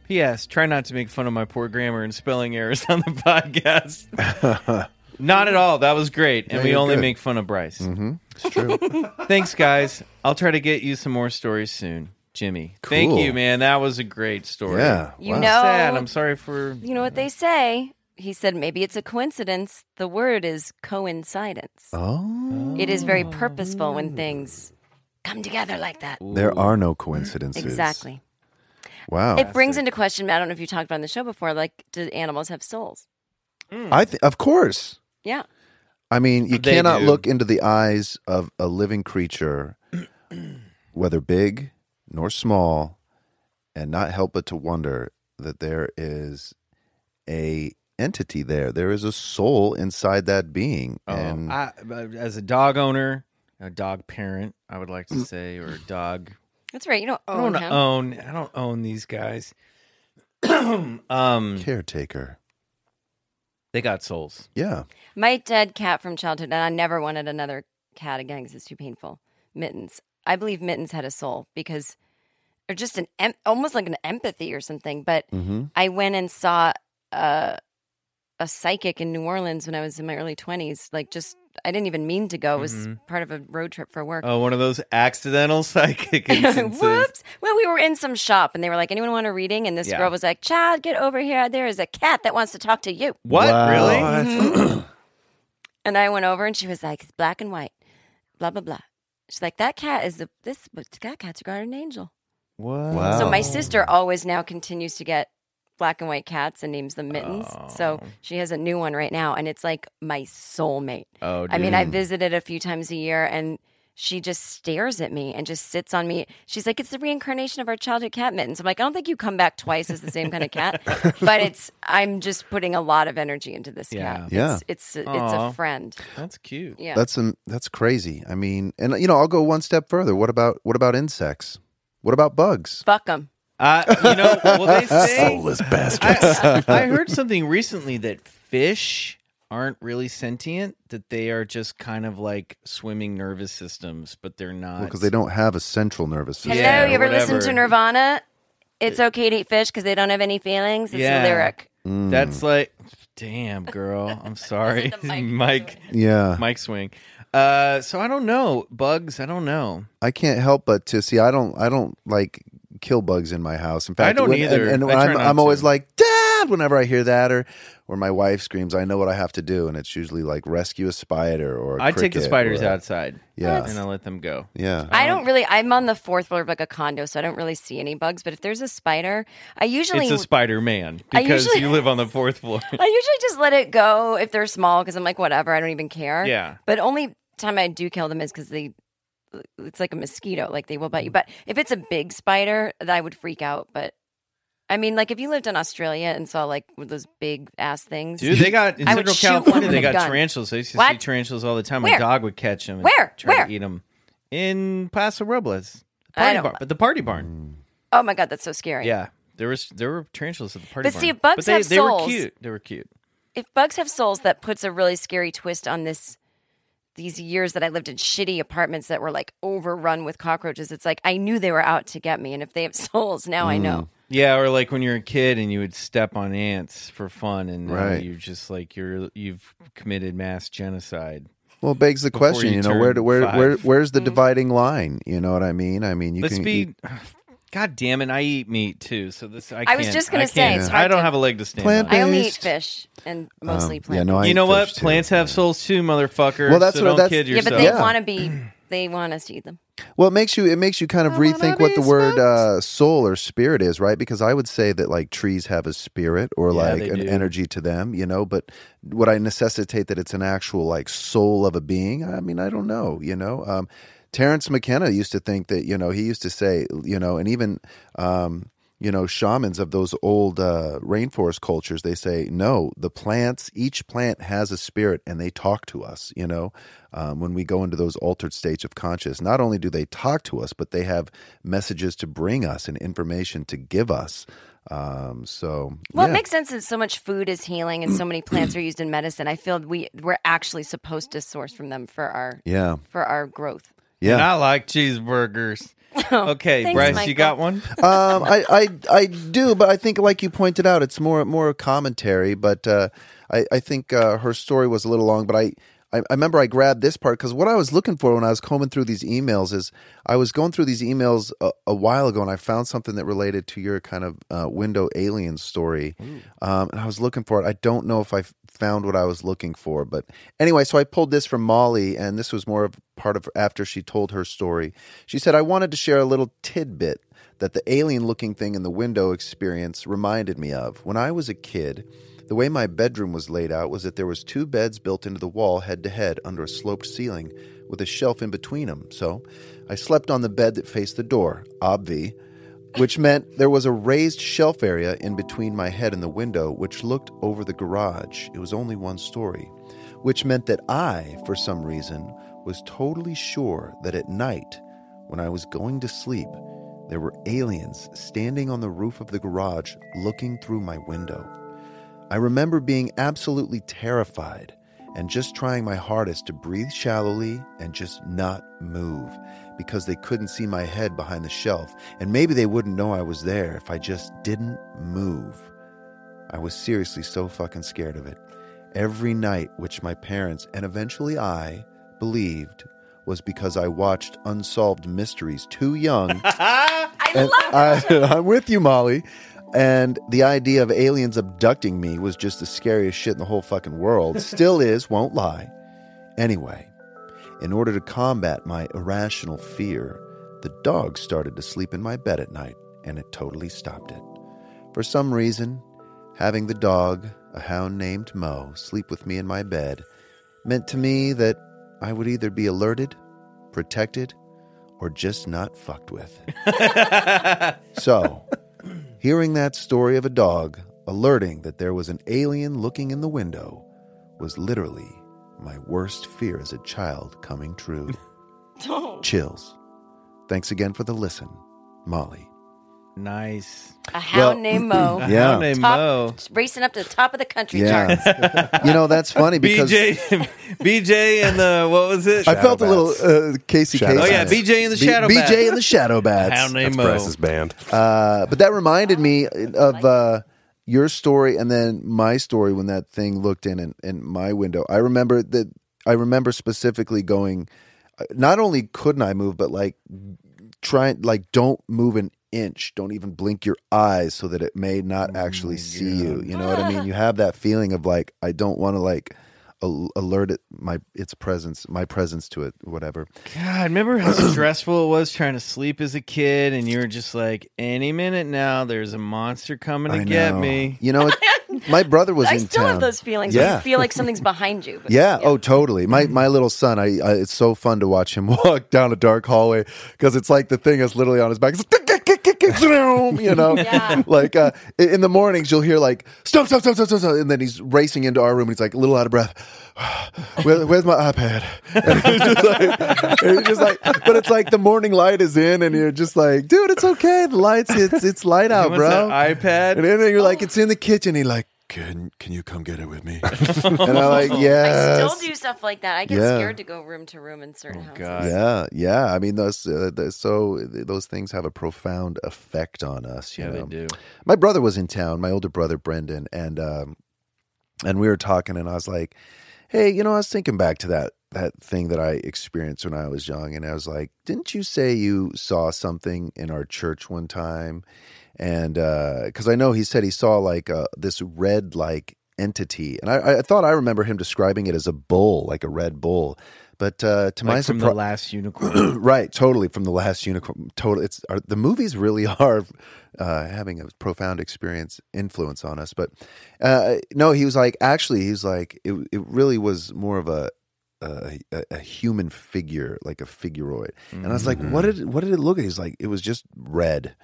P.S. Try not to make fun of my poor grammar and spelling errors on the [laughs] podcast. [laughs] not at all. That was great, and
Yeah,
we only
good.
make fun of Bryce.
Mm-hmm. It's true. [laughs]
Thanks, guys. I'll try to get you some more stories soon, Jimmy. Thank you, man. That was a great story.
yeah.
You
wow.
know-
sad. I'm sorry for.
You know what they say? He said maybe it's a coincidence. The word is coincidence.
Oh.
It is very purposeful when oh. things come together like that.
There are no coincidences.
Exactly.
Wow.
It brings into question, I don't know if you talked about it on the show before, like, do animals have souls? Hmm.
I th- of course.
Yeah.
I mean, you
They
cannot
do.
look into the eyes of a living creature, [clears throat] whether big nor small, and not help but to wonder that there is a entity there. There is a soul inside that being,
Oh,
and
I, as a dog owner, a dog parent, I would like to say, or a dog.
That's right. You don't
I
own
don't
him.
own. I don't own these guys. [clears throat] um,
caretaker.
they got souls.
Yeah.
My dead cat from childhood, and I never wanted another cat again because it's too painful. Mittens. I believe Mittens had a soul because, or just an em- almost like an empathy or something. But
Mm-hmm.
I went and saw a a psychic in New Orleans when I was in my early twenties. Like, just I didn't even mean to go. It was
Mhm.
part of a road trip for work.
Oh, one of those accidental [laughs] psychic [laughs] instances.
Whoops! Well, we were in some shop and they were like, "Anyone want a reading?" And this
Yeah.
girl was like, "Child, get over here. There is a cat that wants to talk to you."
What
Wow.
really? [clears throat]
And I went over and she was like, "It's black and white." Blah blah blah. She's like, "That cat is the this that cat's a guardian angel."
What?
Wow.
So my sister always now continues to get black and white cats and names them mittens. So
Oh.
she has a new one right now, and it's like my soulmate.
Oh,
I mean, I
dude.
visit it a few times a year, and she just stares at me and just sits on me. She's like, "It's the reincarnation of our childhood cat mittens." I'm like, "I don't think you come back twice as the same kind of cat, [laughs] but it's I'm just putting a lot of energy into this
Yeah.
cat.
Yeah.
it's it's, it's a friend.
That's cute.
Yeah,
That's um, that's crazy. I mean, and you know, I'll go one step further. What about what about insects? What about bugs?
fuck them.
Uh, you know, well, they [laughs] say.
Soulless bastards.
I, I heard something recently that fish aren't really sentient; that they are just kind of like swimming nervous systems, but they're not
Because they don't have a central nervous system.
Hello,
Yeah,
you ever listen to. Nirvana? It's okay to eat fish because they don't have any feelings. It's
Yeah.
a lyric.
Mm.
That's like, damn, girl. I'm sorry,
the mic. [laughs]
Mike.
yeah.
Mike swing. Uh, so I don't know bugs. I don't know.
I can't help but to see. I don't. I don't like kill bugs in my house. In fact,
I don't
when,
either.
And, and
I
I'm, I'm always like, Dad, whenever I hear that, or or my wife screams, I know what I have to do, and it's usually like rescue a spider or. I
I take the spiders outside.
Yeah.
and I let them go.
Yeah.
I um, don't really. I'm on the fourth floor of like a condo, so I don't really see any bugs. But if there's a spider, I usually
It's a Spider Man
I
because
usually-
you live on the fourth floor. [laughs]
I usually just let it go if they're small because I'm like whatever. I don't even care.
Yeah.
But only time I do kill them is because they. It's like a mosquito, like they will bite you. Mm. But if it's a big spider, then I would freak out. But I mean, like if you lived in Australia and saw like those big ass things,
Dude, they got in
I
Central California. They got
gun.
tarantulas. I used to see tarantulas all the time.
Where?
My dog would catch them. And
Where?
Try
Where?
to eat them in Paso Robles.
I
Party
don't-
barn, but the party barn. Mm.
oh my god, that's so scary.
Yeah, there was there were tarantulas at the party
But
barn.
see, if bugs
but they,
have
they were cute. They were cute.
if bugs have souls, that puts a really scary twist on this these years that I lived in shitty apartments that were like overrun with cockroaches, it's like I knew they were out to get me. And if they have [laughs] souls, now I
Mm.
know.
Yeah, or like when you're a kid and you would step on ants for fun, and now
Right.
you're just like you're you've committed mass genocide.
Well, it begs the question,
you
you know, where
turn
do- where where where's the dividing line? You know what I mean? I mean, you
Let's
can
be.
eat [sighs] [sighs]
God damn it! I eat meat too, so this I.
I was
can't-
just gonna
I
say, it's hard
I don't
to-
have a leg to stand
Plant
on.
I only eat
Based.
fish and mostly
um,
plant.
yeah, no, I
You
eat
know what?
fish, too.
Plants have souls too, motherfucker.
Well, that's
so
what-
don't
that's-
kid
yeah,
yourself.
but they
Yeah.
want to be. They want us to eat them.
Well, it makes you it makes you kind of rethink what the word uh, soul or spirit is, right? Because I would say that like trees have a spirit or
Yeah,
like
they
an
do.
energy to them, you know. But would I necessitate that it's an actual like soul of a being? I mean, I don't know, you know. Um, Terence McKenna used to think that you know he used to say you know, and even um, you know shamans of those old uh, rainforest cultures they say no the plants each plant has a spirit and they talk to us you know um, when we go into those altered states of conscious not only do they talk to us but they have messages to bring us and information to give us um, so
Well,
yeah.
it makes sense that so much food is healing and so many [clears throat] plants are used in medicine. I feel we we're actually supposed to source from them for our
yeah
for our growth.
Yeah
And I like cheeseburgers. [laughs] Okay,
Thanks,
Bryce, you got one?
um, I, I I do, but I think, like you pointed out, it's more more commentary. But uh, I I think uh, her story was a little long. But I I, I remember I grabbed this part because what I was looking for when I was combing through these emails is I was going through these emails a, a while ago and I found something that related to your kind of uh, window alien story, um, and I was looking for it. I don't know if I f- found what I was looking for, but anyway, so I pulled this from Molly, and this was more of part of after she told her story. She said, "I wanted to share a little tidbit." That the alien looking thing in the window experience reminded me of. When I was a kid, the way my bedroom was laid out was that there was two beds built into the wall head to head under a sloped ceiling with a shelf in between them. So I slept on the bed that faced the door, obvi, which meant there was a raised shelf area in between my head and the window which looked over the garage. It was only one story, which meant that I, for some reason, was totally sure that at night, when I was going to sleep, there were aliens standing on the roof of the garage looking through my window. I remember being absolutely terrified and just trying my hardest to breathe shallowly and just not move because they couldn't see my head behind the shelf, and maybe they wouldn't know I was there if I just didn't move. I was seriously so fucking scared of it. Every night, which my parents and eventually I believed was because I watched Unsolved Mysteries too young [laughs]
I
and
love
I, [laughs] I'm with you, Molly. And the idea of aliens abducting me was just the scariest shit in the whole fucking world. Still is, won't lie. Anyway, in order to combat my irrational fear, the dog started to sleep in my bed at night, and it totally stopped it. For some reason, having the dog, a hound named Mo, sleep with me in my bed meant to me that I would either be alerted, protected, or just not fucked with. [laughs] so, hearing that story of a dog alerting that there was an alien looking in the window was literally my worst fear as a child coming true. [laughs] Chills. Thanks again for the listen, Molly.
Nice.
a hound
Well,
named [laughs] Mo. [laughs]
A
Yeah.
hound named
Top,
Mo.
racing up to the top of the country
Yeah.
charts.
you know, that's funny because
BJ, BJ, and the what was it?
I felt a little uh, Casey
Shadow
Kasem.
oh yeah, BJ and the
B-
Shadow
BJ
Bats.
and the Shadow Bats.
Hound named
That's
Mo.
Bryce's band.
Uh, but that reminded me of uh, your story and then my story when that thing looked in in, in my window. I remember that. I remember specifically going. uh, Not only couldn't I move, but like trying, like don't move an inch. Don't even blink your eyes so that it may not actually see you. You know what I mean? You have that feeling of like I don't want to like al- alert it my its presence, my presence to it, whatever.
God, remember how [clears throat] stressful it was trying to sleep as a kid, and you were just like, any minute now, there's a monster coming to
I
get
know.
me.
You know, it, [laughs] my brother was
I
in
still
town.
have those feelings. where
Yeah.
you feel like something's behind you. but- [laughs]
Yeah. Oh, totally. My my little son. I, I it's so fun to watch him [laughs] walk down a dark hallway because it's like the thing is literally on his back. You know.
Yeah. [laughs]
Like uh, in in the mornings, you'll hear like stop, stop, stop, stop, stop, stop, and then he's racing into our room and he's like a little out of breath. [sighs] Where, where's my iPad? And he's just like, and he's just like, but it's like the morning light is in, and you're just like, dude, it's okay. The lights, it's it's light
He
out,
wants
bro.
that iPad.
And then you're like, it's in the kitchen. He like,
can can you come get it with me? [laughs]
and I'm like, yes.
I still do stuff like that. I get
Yeah.
scared to go room to room in certain houses.
God.
Yeah, yeah. I mean, those uh, th- so those things have a profound effect on us. You
Yeah, they do.
my brother was in town, my older brother Brendan, and um, and we were talking, and I was like, "Hey, you know, I was thinking back to that that thing that I experienced when I was young, and I was like, didn't you say you saw something in our church one time?" And because I know he said he saw like uh, this red like entity, and I, I thought I remember him describing it as a bull, like a red bull. But uh, to my
Like from the
surprise,
last unicorn. [clears throat]
right totally from the last unicorn. Total it's are, the movies really [laughs] are uh, having a profound experience influence on us. But uh, no he was like actually he's like it, it really was more of a a, a, a human figure like a figuroid. And i was like what did what did it look? Like he's like it was just red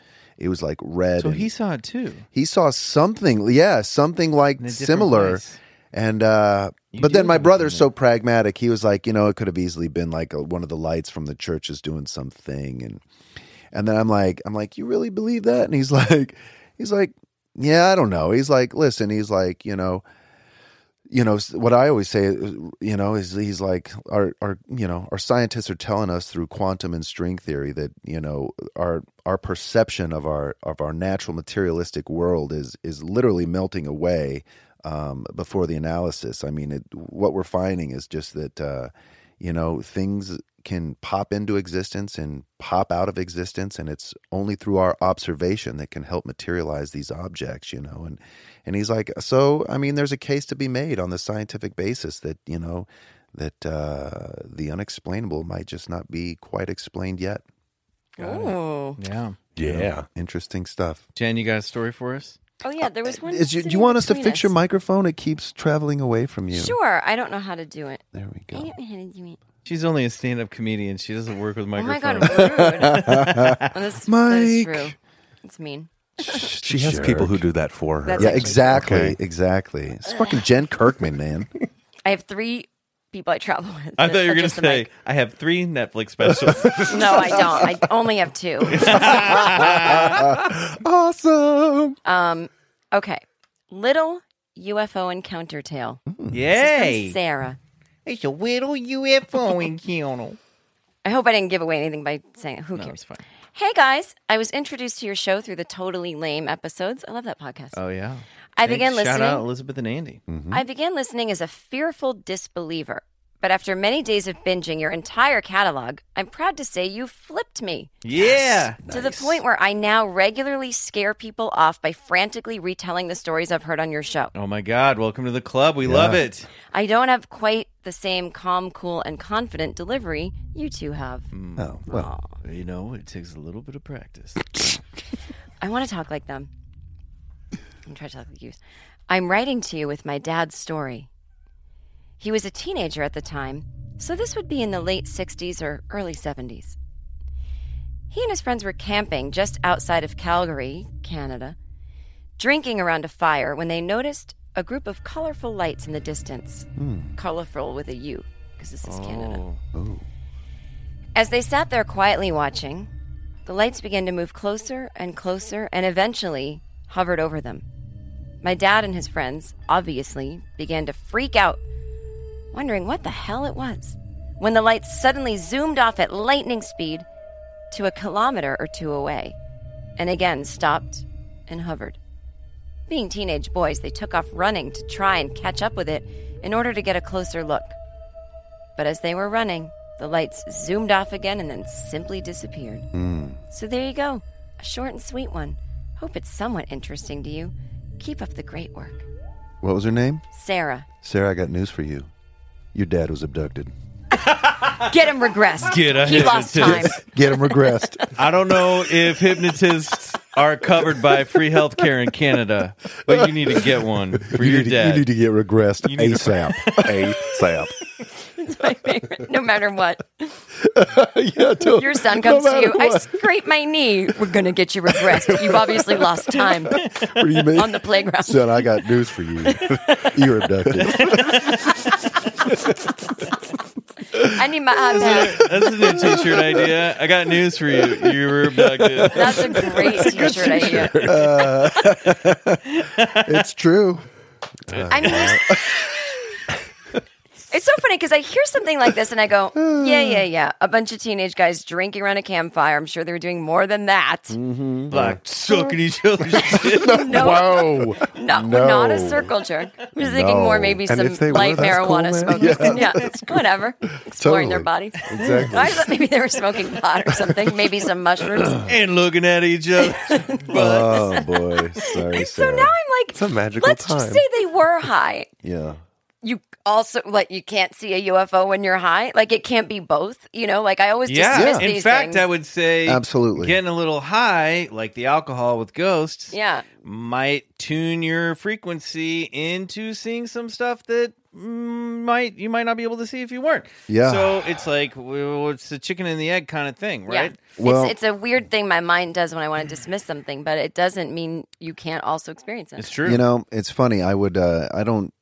it was like red
so he saw it too.
he saw something yeah something like
In a different
similar.
place.
and uh
You
but then my brother's so pragmatic. He was like you know it could have easily been like a, one of the lights from the church is doing something. And and then i'm like i'm like you really believe that? And he's [laughs] like he's like yeah i don't know. He's like listen he's like you know you know what i always say you know is he's like our our you know our scientists are telling us through quantum and string theory that you know our our perception of our of our natural materialistic world is is literally melting away um, before the analysis. I mean it, what we're finding is just that uh, you know things can pop into existence and pop out of existence and it's only through our observation that can help materialize these objects you know and and he's like so i mean there's a case to be made on the scientific basis that you know that uh, the unexplainable might just not be quite explained yet
oh
Yeah.
Yeah.
interesting stuff
Jen, you got a story for us?
Oh yeah, there was uh, one.
Is you, do you want us to
between
fix your microphone it keeps traveling away from you
Sure. I don't know how to do it.
there we
I
go
don't know how to do it.
She's only a stand-up comedian. She doesn't work with microphones.
Oh my
microphones.
god, rude. [laughs] [laughs] Well, that's, that is
Mike.
true. It's mean.
She has people who do that for her.
That's
yeah
actually-
exactly
Okay.
exactly it's fucking jen kirkman man [laughs]
I have three people I travel [laughs] with.
I thought you were going to say,
mic.
I have three Netflix specials. [laughs]
No, I don't. I only have two. [laughs]
awesome
Um, okay. Little UFO encounter tale. This is from
Yay!
Sarah.
It's a little UFO encounter.
I hope I didn't give away anything by saying it. Who
No,
cares? Hey guys, I was introduced to your show through the Totally Lame episodes. I love that podcast.
Oh, yeah.
I
Thanks.
began
Shout
listening.
out Elizabeth and Andy. Mm-hmm.
I began listening as a fearful disbeliever. But after many days of binging your entire catalog, I'm proud to say you flipped me.
Yeah.
To the point where I now regularly scare people off by frantically retelling the stories I've heard on your show.
Oh, my God. Welcome to the club. We love it.
I don't have quite the same calm, cool, and confident delivery you two have. Hmm.
oh well
You know, it takes a little bit of practice. [laughs]
I want to talk like them. I'm trying to talk like you. I'm writing to you with my dad's story. He was a teenager at the time, so this would be in the late 60s or early 70s. He and his friends were camping just outside of Calgary, Canada, drinking around a fire when they noticed a group of colorful lights in the distance. Hmm. Colorful with a U, because this is Canada.
Oh, oh.
As they sat there quietly watching, the lights began to move closer and closer and eventually hovered over them. My dad and his friends, obviously, began to freak out, wondering what the hell it was, when the lights suddenly zoomed off at lightning speed to a kilometer or two away, and again stopped and hovered. Being teenage boys, they took off running to try and catch up with it in order to get a closer look. But as they were running, the lights zoomed off again and then simply disappeared. Hmm. So there you go. A short and sweet one. Hope it's somewhat interesting to you. Keep up the great work.
what was her name
Sarah.
sarah i got news for you your dad was abducted [laughs]
Get him regressed.
Get a
he lost time.
hypnotist.
get him regressed [laughs]
I don't know if hypnotists are covered by free health care in Canada, but you need to get one for
you,
your
need to,
dad.
you need to get regressed
You need to-
asap
ASAP. [laughs]
My favorite, no matter what.
yeah, don't-
Your son
no
comes to
matter
you. I scrape my knee. We're going to get you regressed. You've obviously lost time
What do you mean?
on the playground.
Son, I got news for you. You're abducted.
I need my iPad.
That's a new T-shirt idea. I got news for you. You were abducted. [laughs]
That's a great t shirt idea.
Uh, [laughs] it's true.
time.
I mean, there's- it's so funny because I hear something like this and I go, [sighs] yeah, yeah, yeah. A bunch of teenage guys drinking around a campfire. I'm sure they were doing more than that.
Mm.
Like sucking each other's [laughs] shit.
No,
Whoa.
no,
No.
not a circle jerk. I'm just thinking
No.
more maybe
And
some
if they were,
light
that's cool,
marijuana
man.
smoking. Yeah, [laughs] whatever. Exploring their
Totally.
bodies.
Exactly.
I thought maybe they were smoking pot or something. Maybe some mushrooms. [clears throat]
and looking at each other. [laughs]
Oh boy. Sorry,
So
Sarah.
now I'm like,
It's a magical
let's
time.
just say they were high.
yeah.
You also like you can't see a UFO when you're high. Like it can't be both. You know, like I always
Yeah.
dismiss
In
these
fact,
things.
I would say
Absolutely.
getting a little high, like the alcohol with ghosts,
yeah.
might tune your frequency into seeing some stuff that mm, might you might not be able to see if you weren't.
Yeah.
So it's like well, it's the chicken and the egg kind of thing, right?
Yeah.
Well-
it's, it's a weird thing my mind does when I want to dismiss something, but it doesn't mean you can't also experience it.
It's true.
You know, it's funny. I would. Uh, I don't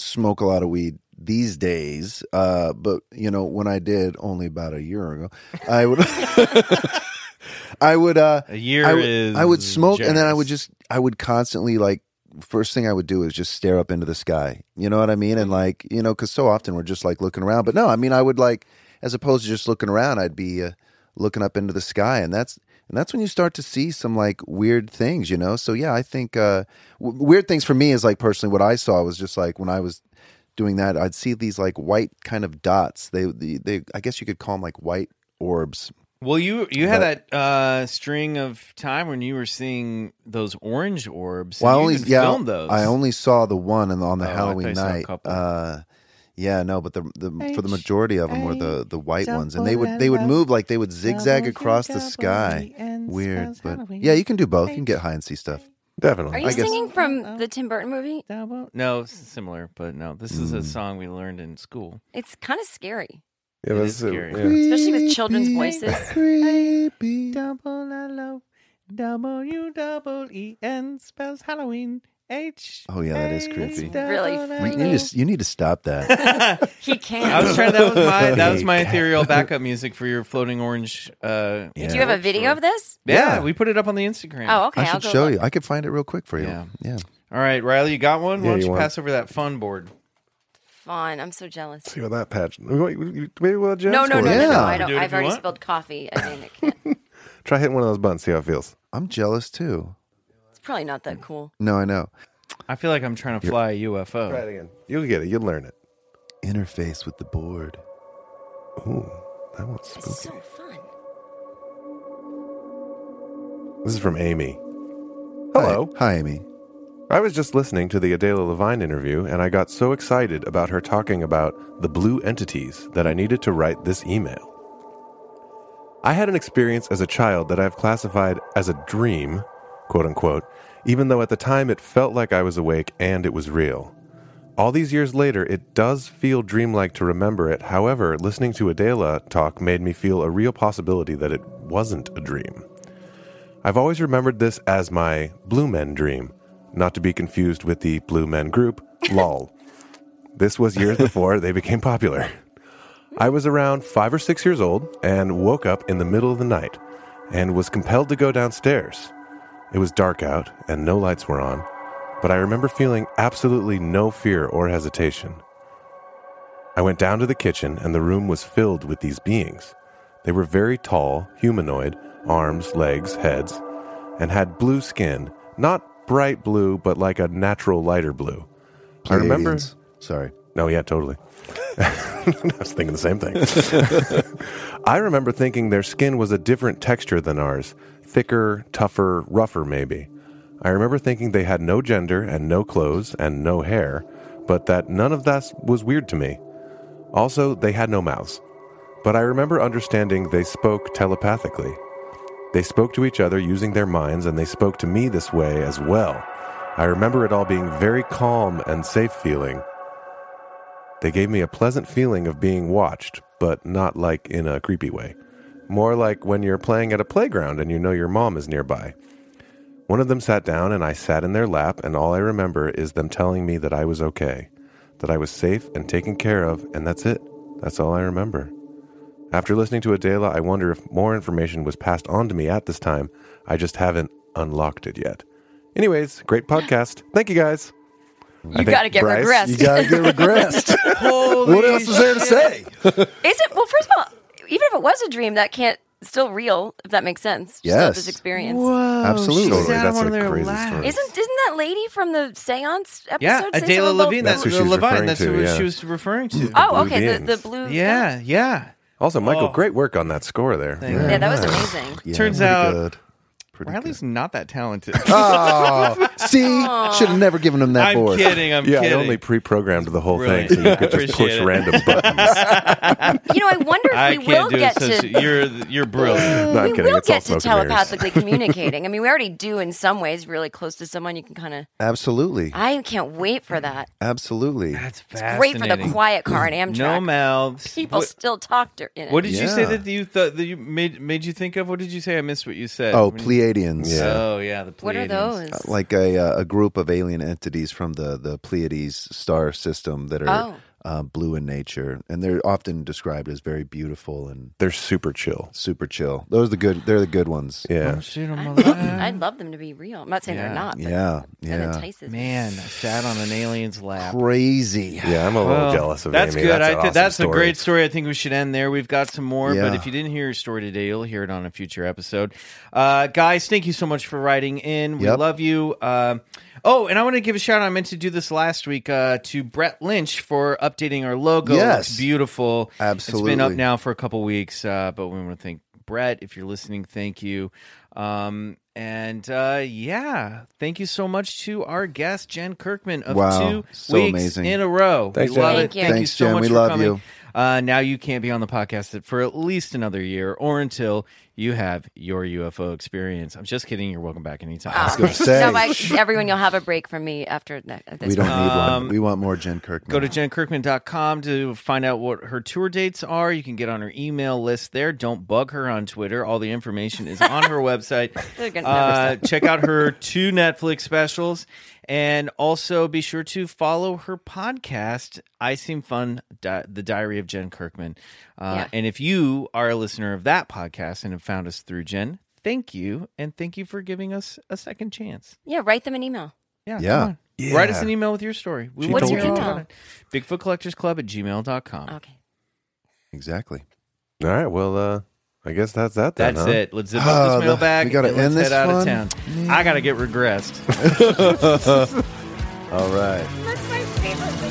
smoke a lot of weed these days, uh, but you know, when I did only about a year ago, I would. [laughs] I would. Uh,
a year
I would,
is
I would smoke, and then I would just. I would constantly like. First thing I would do is just stare up into the sky. You know what I mean? And like, you know, because so often we're just like looking around. But no, I mean, I would like, as opposed to just looking around, I'd be uh, looking up into the sky, and that's and that's when you start to see some like weird things. You know? So yeah, I think uh, w- weird things for me is like personally what I saw was just like when I was doing that, I'd see these like white kind of dots. They they, they I guess you could call them like white orbs.
Well, you you had that uh, string of time when you were seeing those orange orbs.
Well, I only yeah,
filmed those.
I only saw the one on the, on the
Oh,
Halloween
saw a
night.
couple.
Uh, yeah, no, but the the for the majority of them were the the white ones, and they would they would move like they would zigzag across the sky. Weird, but yeah, you can do both. You can get high and see stuff.
Definitely.
Are you
I guess-
singing from the Tim Burton movie?
No, s- similar, but no. This is
Mm.
a song we learned in school.
It's kind of scary,
Yeah,
It
that's
is
it.
scary.
Yeah.
especially with children's voices.
Creepy.
Double L O W double E N spells Halloween. H.
Oh, yeah, that is creepy.
Really
You need to you need to stop that. [laughs]
He can't.
I was trying. That was my [laughs] that was my ethereal backup music for your floating orange. Uh,
Yeah.
Do you have a video of this?
Yeah,
Yeah.
we put it up on the Instagram.
Oh, okay.
I
I'll
should show
look.
you. I could find it real quick for you.
Yeah.
Yeah.
All right, Riley, you got one. Why don't
you
you pass over that fun board?
Fun. I'm so jealous.
See what that patch. Wait, Maybe we'll have Jen
No, no,
score
no, no, no. I
Do
don't.
it if
I've already
want.
spilled coffee. I mean, it can't. [laughs]
Try hitting one of those buttons. See how it feels.
I'm jealous too.
It's probably not that mm. cool.
No, I know.
I feel like I'm trying to fly a UFO.
Try it again. You'll get it. You'll learn it.
Interface with the board.
Ooh, that one's
It's
spooky.
so fun.
This is from Amy. Hello.
Hi, Hi, Amy.
I was just listening to the Adela Levine interview, and I got so excited about her talking about the blue entities that I needed to write this email. I had an experience as a child that I've classified as a dream, quote unquote, even though at the time it felt like I was awake and it was real. All these years later, it does feel dreamlike to remember it. However, listening to Adela talk made me feel a real possibility that it wasn't a dream. I've always remembered this as my Blue Men dream, not to be confused with the Blue Men group, [laughs] LOL. This was years [laughs] before they became popular. I was around five or six years old and woke up in the middle of the night and was compelled to go downstairs. It was dark out and no lights were on, but I remember feeling absolutely no fear or hesitation. I went down to the kitchen and the room was filled with these beings. They were very tall, humanoid, arms, legs, heads, and had blue skin, not bright blue, but like a natural lighter blue. I remember.
Sorry.
No, yeah, totally. [laughs] I was thinking the same thing. [laughs] I remember thinking their skin was a different texture than ours thicker, tougher, rougher, maybe. I remember thinking they had no gender and no clothes and no hair, but that none of that was weird to me. Also, they had no mouths. But I remember understanding they spoke telepathically. They spoke to each other using their minds, and they spoke to me this way as well. I remember it all being very calm and safe feeling. They gave me a pleasant feeling of being watched, but not like in a creepy way. More like when you're playing at a playground and you know your mom is nearby. One of them sat down and I sat in their lap, and all I remember is them telling me that I was okay, that I was safe and taken care of, and that's it. That's all I remember. After listening to Adela, I wonder if more information was passed on to me at this time. I just haven't unlocked it yet. Anyways, great podcast. Thank you guys.
You got to get
Bryce,
regressed.
You gotta get regressed. [laughs] What else is there to say?
Is it? Well, first of all, even if it was a dream, that can't still real. If that makes sense. Just
Yes.
This experience.
Whoa,
Absolutely. Totally,
that's
on
a
their
crazy
lap.
story.
Isn't isn't that lady from the seance episode?
Yeah,
say
Adela
something about-
Levine.
That's
That's,
who she was
Levine.
referring
That's
to,
who
yeah.
she was referring to.
Oh,
Blue
okay. The, the blue.
yeah, yeah.
Also, Michael,
Oh.
great work on that score there.
Yeah, that was amazing.
Yeah,
Turns
pretty
out-
good. Pretty
Riley's
good.
not that talented. [laughs]
Oh, see, should have never given him that board.
I'm
board.
kidding. I'm
Yeah, I
kidding.
only pre-programmed the whole
Really?
thing so you could just
Appreciate
push
it.
random [laughs] buttons.
You know, I wonder if
I
we
can't
will
do
get
it. Since
to.
you're you're brilliant. [laughs]
No, I'm
we
kidding.
will
It's all
get to
smoke and mirrors.
telepathically communicating. I mean, we already do in some ways. Really close to someone, you can kind of.
Absolutely,
I can't wait for that.
absolutely.
That's
Great
fascinating.
for the quiet car and Amtrak.
No mouths.
People
What,
still talk to, in it.
what did you say
Yeah.
that you thought that you made made you think of? What did you say? I missed what you said.
Oh,
When you-
Pleiadians.
Yeah.
Oh yeah, the
what are those?
like a uh, a group of alien entities from the the Pleiades star system that are
Oh.
Uh, blue in nature, and they're often described as very beautiful and
They're super chill.
super chill. Those are the good. They're the good ones.
Yeah.
Shoot, I'm
I'd
alive.
love, I'd love them to be real. I'm not saying
Yeah.
they're not. But
Yeah,
That
yeah.
entices me.
Man, I sat on an alien's lap.
Crazy.
Yeah, I'm a little
Well,
jealous of
that's
Amy.
good.
That's,
I
an
think
awesome
that's
story.
a great story. I think we should end there. We've got some more, but if you didn't hear your story today, you'll hear it on a future episode. Uh, guys, thank you so much for writing in. We
Yep.
love you. Um oh, and I want to give a shout out. I meant to do this last week uh, to Brett Lynch for updating our logo.
Yes.
looks beautiful. It's been up now for a couple weeks, uh, but we want to thank Brett. If you're listening, thank you. Um, and uh, yeah, thank you so much to our guest Jen Kirkman of
Wow.
two
So
weeks
amazing.
in a row.
Thanks,
we love
Jen.
it.
Thank you.
Thank you
Thanks,
so
Jen.
much
We
for
love
coming.
you.
Uh, now you can't be on the podcast for at least another year, or until you have your UFO experience. I'm just kidding. You're welcome back anytime.
Ah.
gonna [laughs] say.
No, but everyone, you'll have a break from me after that. This
We don't
one.
need
Um,
one. We want more Jen Kirkman.
Go to jenkirkman.com to find out what her tour dates are. You can get on her email list there. Don't bug her on Twitter. All the information is on her [laughs] website. Uh, check out her two Netflix specials. And also be sure to follow her podcast, I Seem Fun, Di- The Diary of Jen Kirkman. Uh,
Yeah.
And if you are a listener of that podcast and have found us through Jen, thank you. And thank you for giving us a second chance.
Yeah, write them an email.
Yeah.
Yeah.
come on. Write us an email with your story. We
She
want
What's
to
your
hear
email?
about it. Bigfoot Collectors Club at gmail.com.
Okay.
exactly.
All right. Well, uh, I guess that's that then.
That's
huh?
it. Let's zip
Oh,
up
the-
this mailbag
we gotta
and let's
end this
head out of town. I gotta get regressed. [laughs]
All right.
That's my favorite thing.